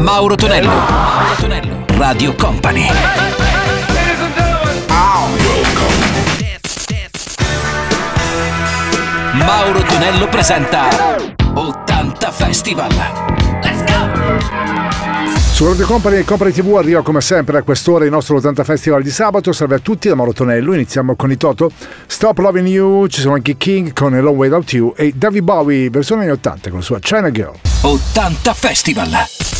Mauro Tonello. Mauro Tonello. Radio Company. Mauro Tonello presenta 80 Festival. Let's go! Su Radio Company e Company TV arriva come sempre a quest'ora il nostro 80 Festival di sabato. Salve a tutti da Mauro Tonello. Iniziamo con i Toto. Stop Loving You, ci sono anche King con Long Way Without You e David Bowie, versione anni 80 con la sua China Girl. 80 Festival.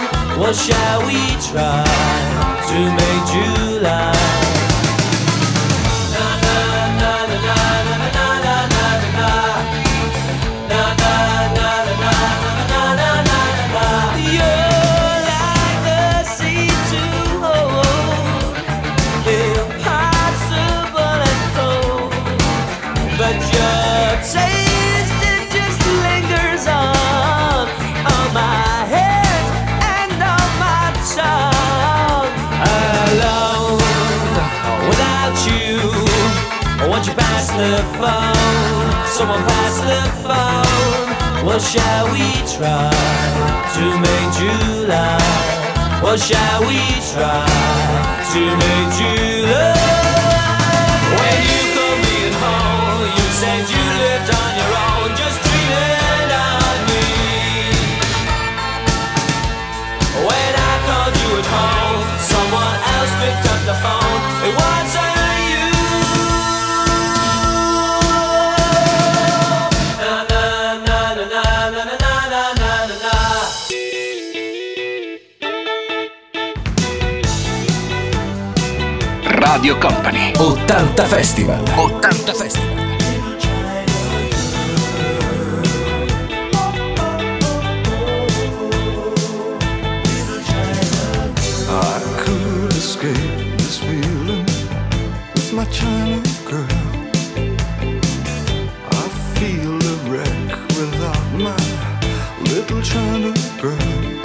Well, shall we try to make July? The phone. Someone pass the phone. Well, shall we try to make July? What shall we try to make July? When you come in home, you said you lived on your own, just dreaming on me. When I called you at home, someone else picked up the phone. It wasn't. Radio Company. 80 Festival. 80 Festival. I could escape this feeling with my China girl. I feel a wreck without my little China girl.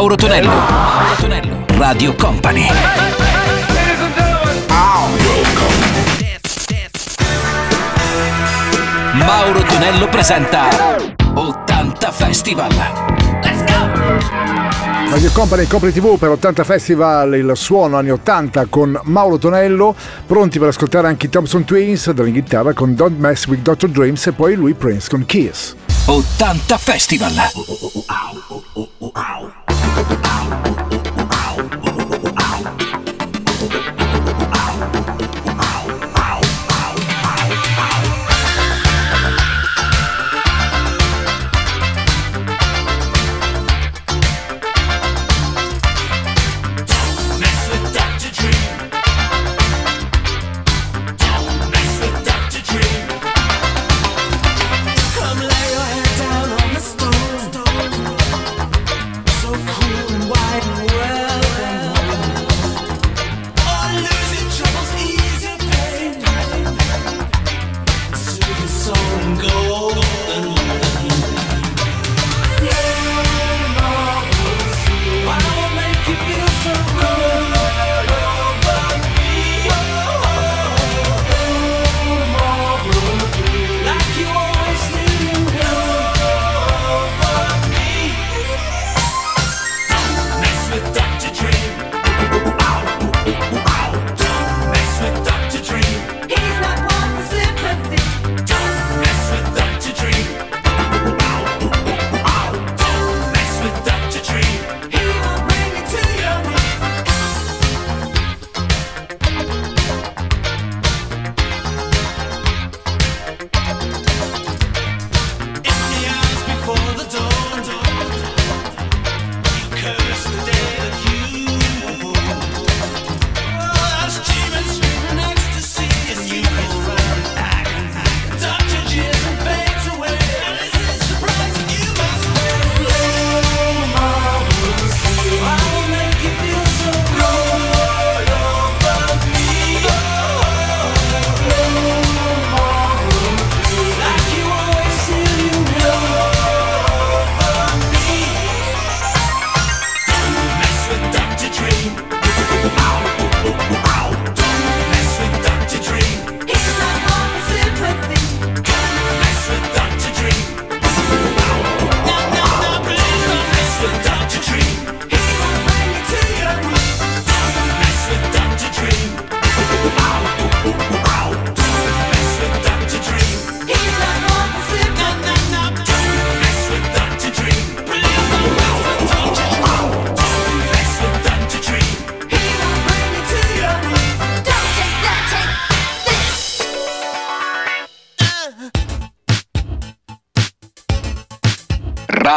Mauro Tonello. Mauro Tonello. Radio Company. Mauro Tonello presenta 80 Festival. Radio Company Company TV per 80 Festival, il suono anni 80 con Mauro Tonello, pronti per ascoltare anche i Thompson Twins dall'Inghilterra con Don't Mess with Dr. Dreams e poi lui Prince con Kiss. 80 Festival. Au.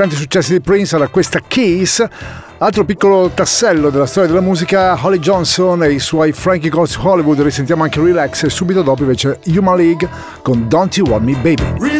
tanti successi di Prince era questa Kiss. Altro piccolo tassello della storia della musica, Holly Johnson e i suoi Frankie Goes Hollywood, risentiamo anche Relax e subito dopo invece Human League con Don't You Want Me Baby.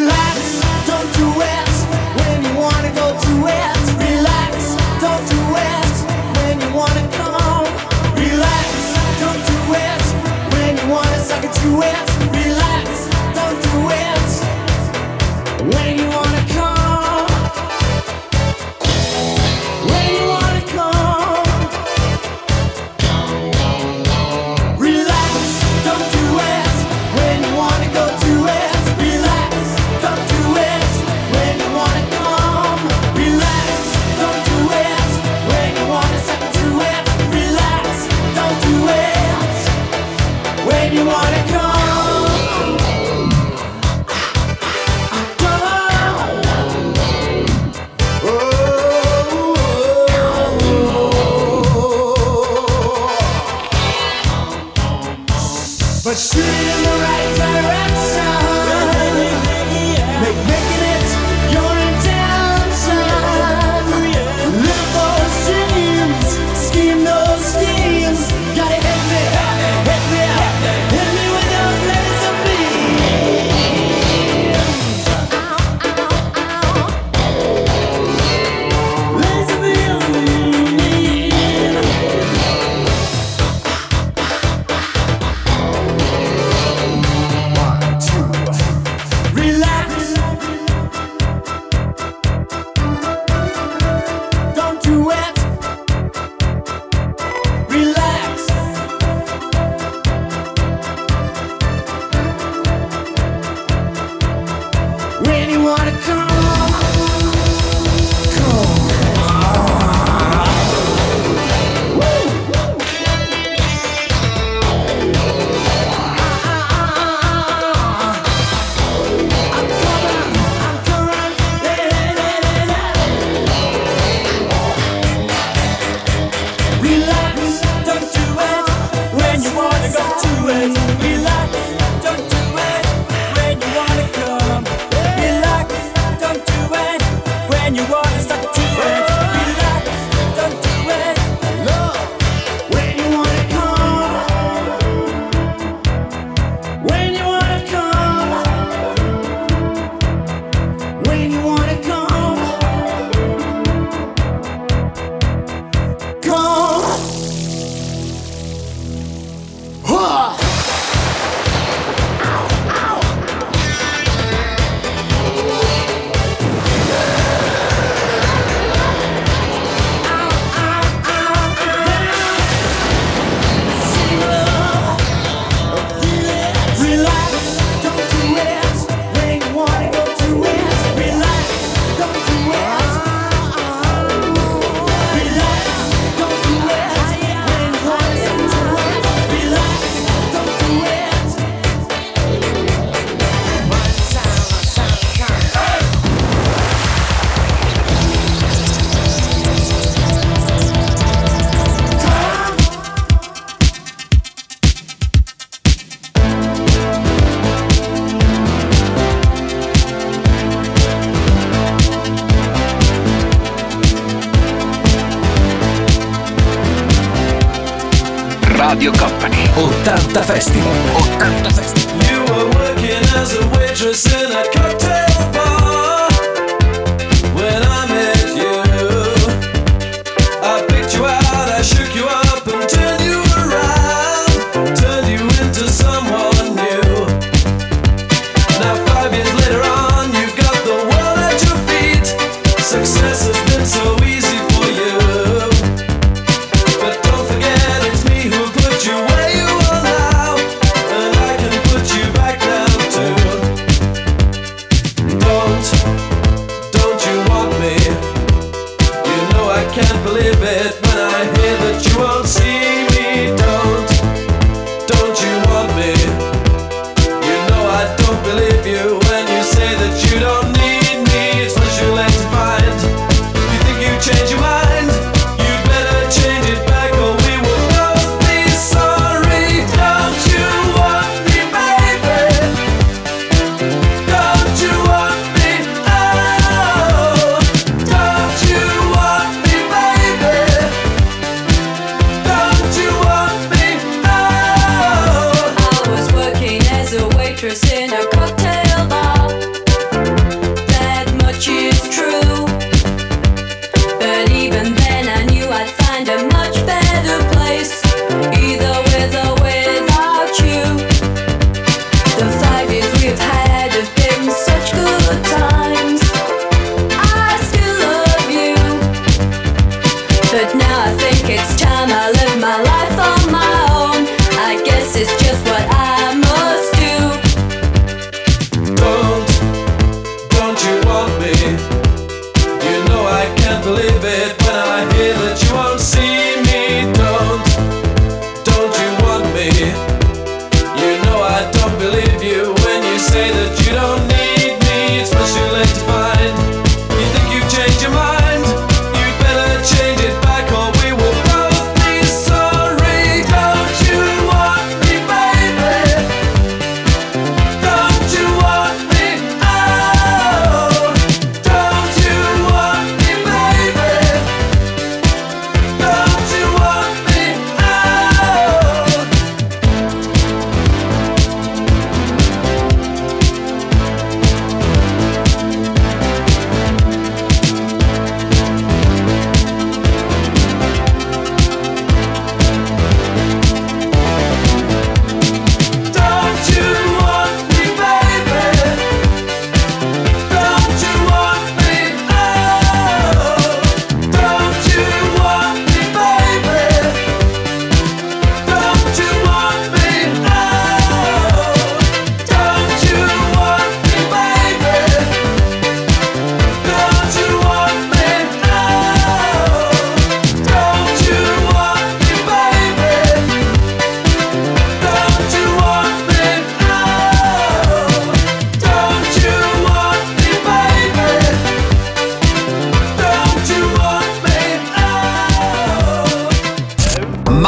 so easy.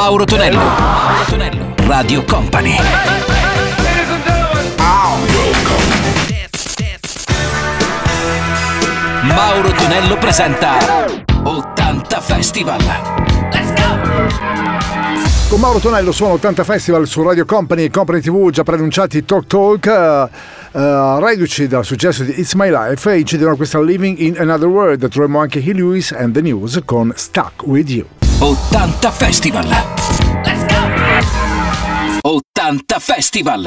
Mauro Tonello. Mauro Tonello. Radio Company. Mauro Tonello presenta 80 Festival. Let's go! Con Mauro Tonello sono 80 Festival su Radio Company e Company TV già preannunciati Talk Talk. Uh, reduci dal successo di It's My Life, incidono questa Living in Another World. Troviamo anche He Lewis and the News con Stuck With You. 80 Festival. Let's go! 80 Festival.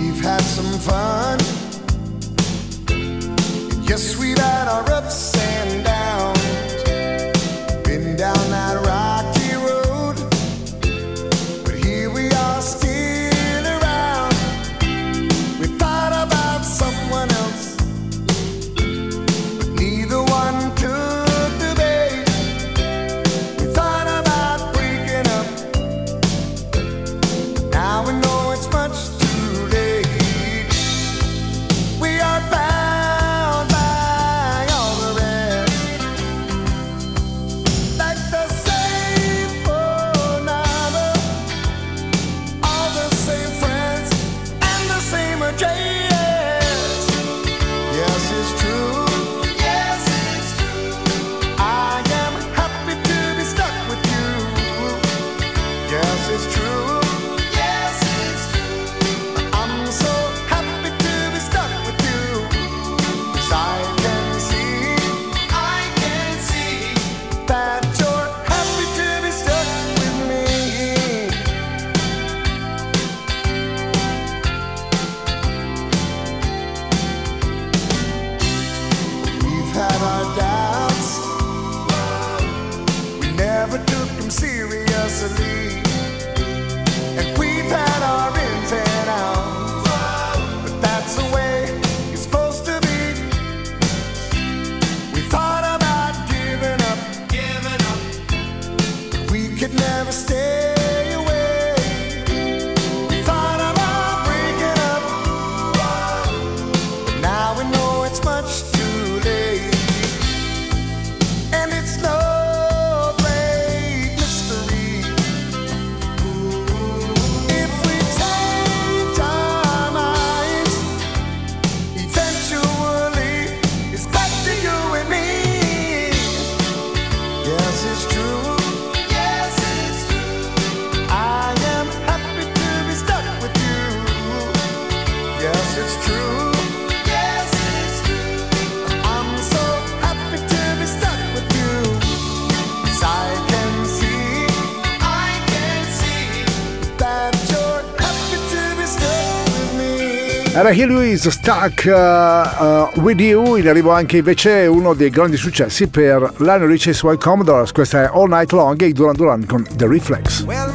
Era Hugh Lewis Stuck uh, uh, With You, in arrivo anche invece uno dei grandi successi per Lionel Rich e i Commodores, questa è All Night Long e Duran Duran con The Reflex. Well,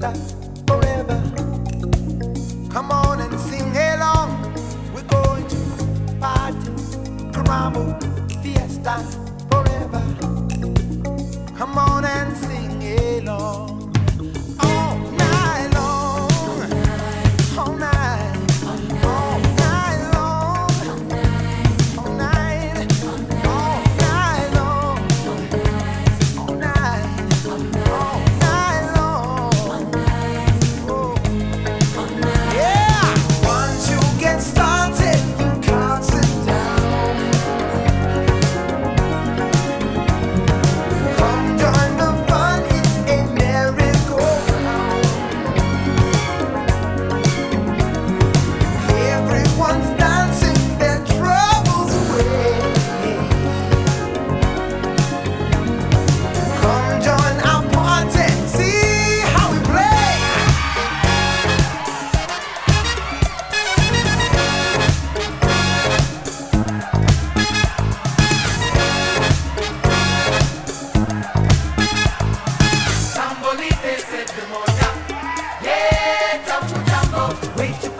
estás? Wait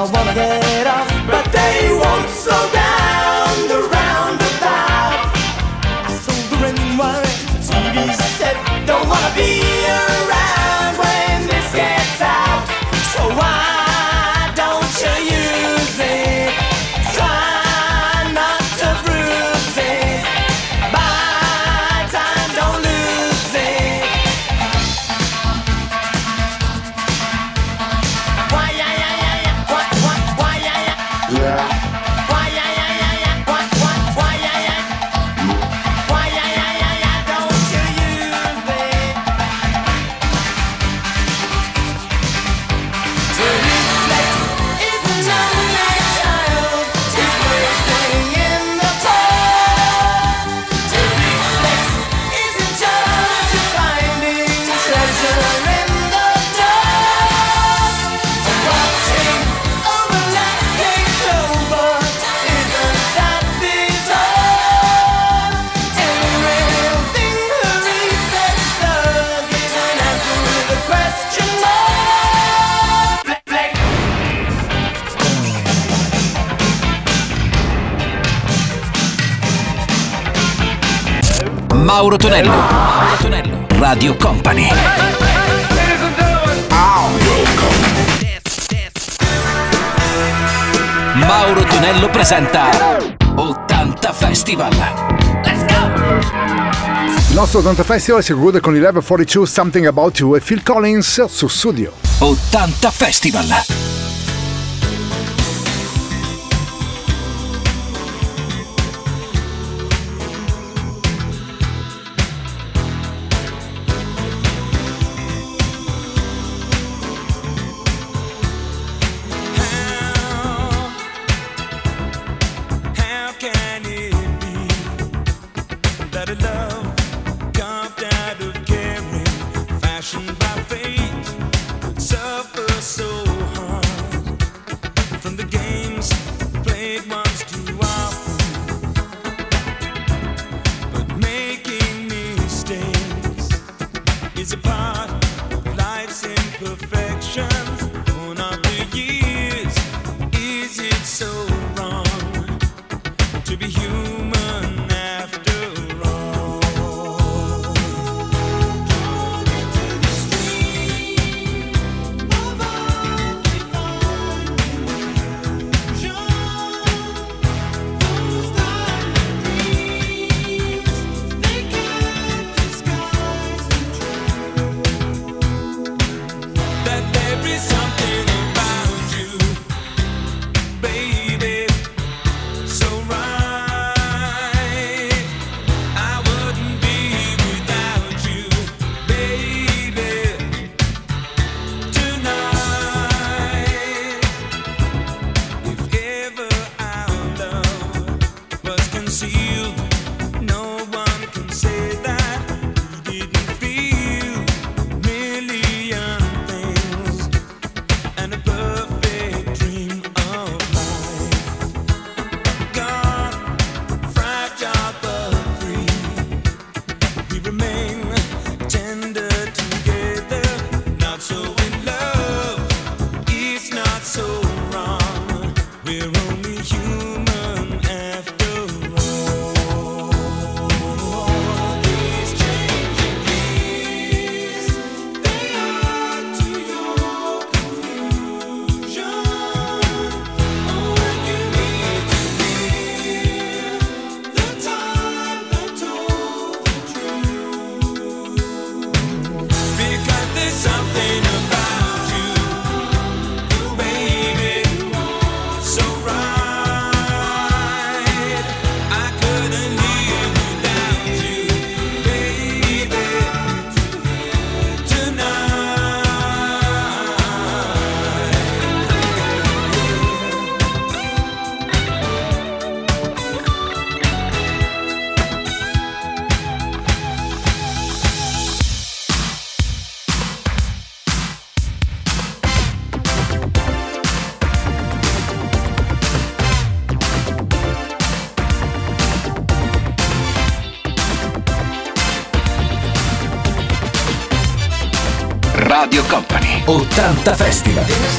I wanna get off, but they won't, so Mauro Tonello. Mauro Tonello. Radio Company. Mauro Tonello presenta 80 Festival. Let's go! Il nostro 80 Festival si conclude con il Level 42 Something About You e Phil Collins su studio. 80 Festival. Festival.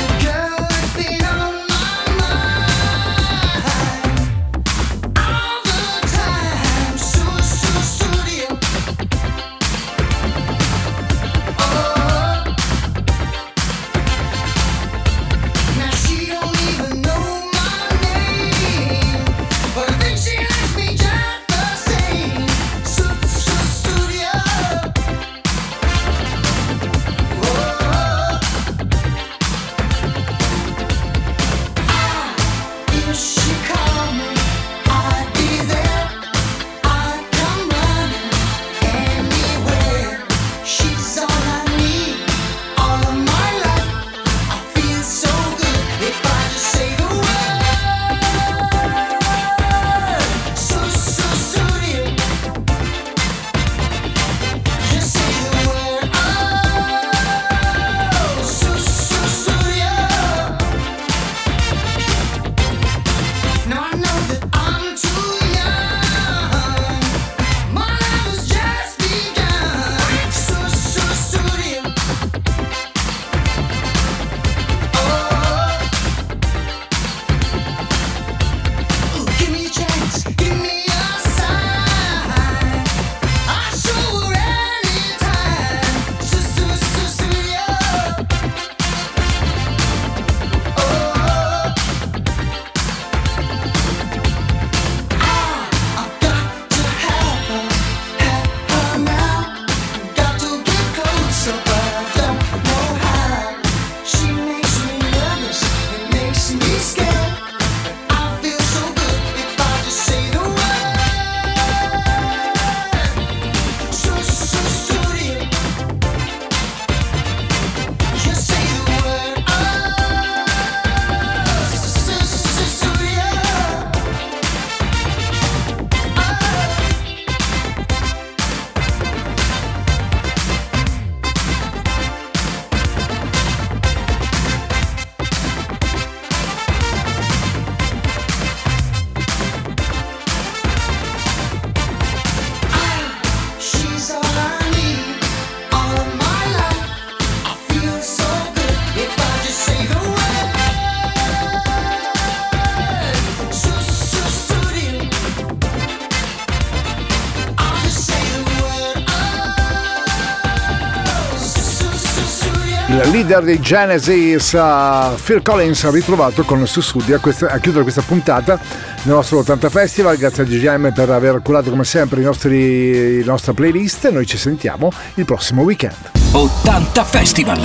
Leader dei Genesis, uh, Phil Collins, ritrovato con il suo studio a, questa- a chiudere questa puntata del nostro 80 Festival. Grazie a GGM per aver curato come sempre nostri, la nostra playlist. Noi ci sentiamo il prossimo weekend. 80 Festival.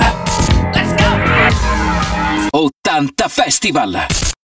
Let's go! 80 Festival.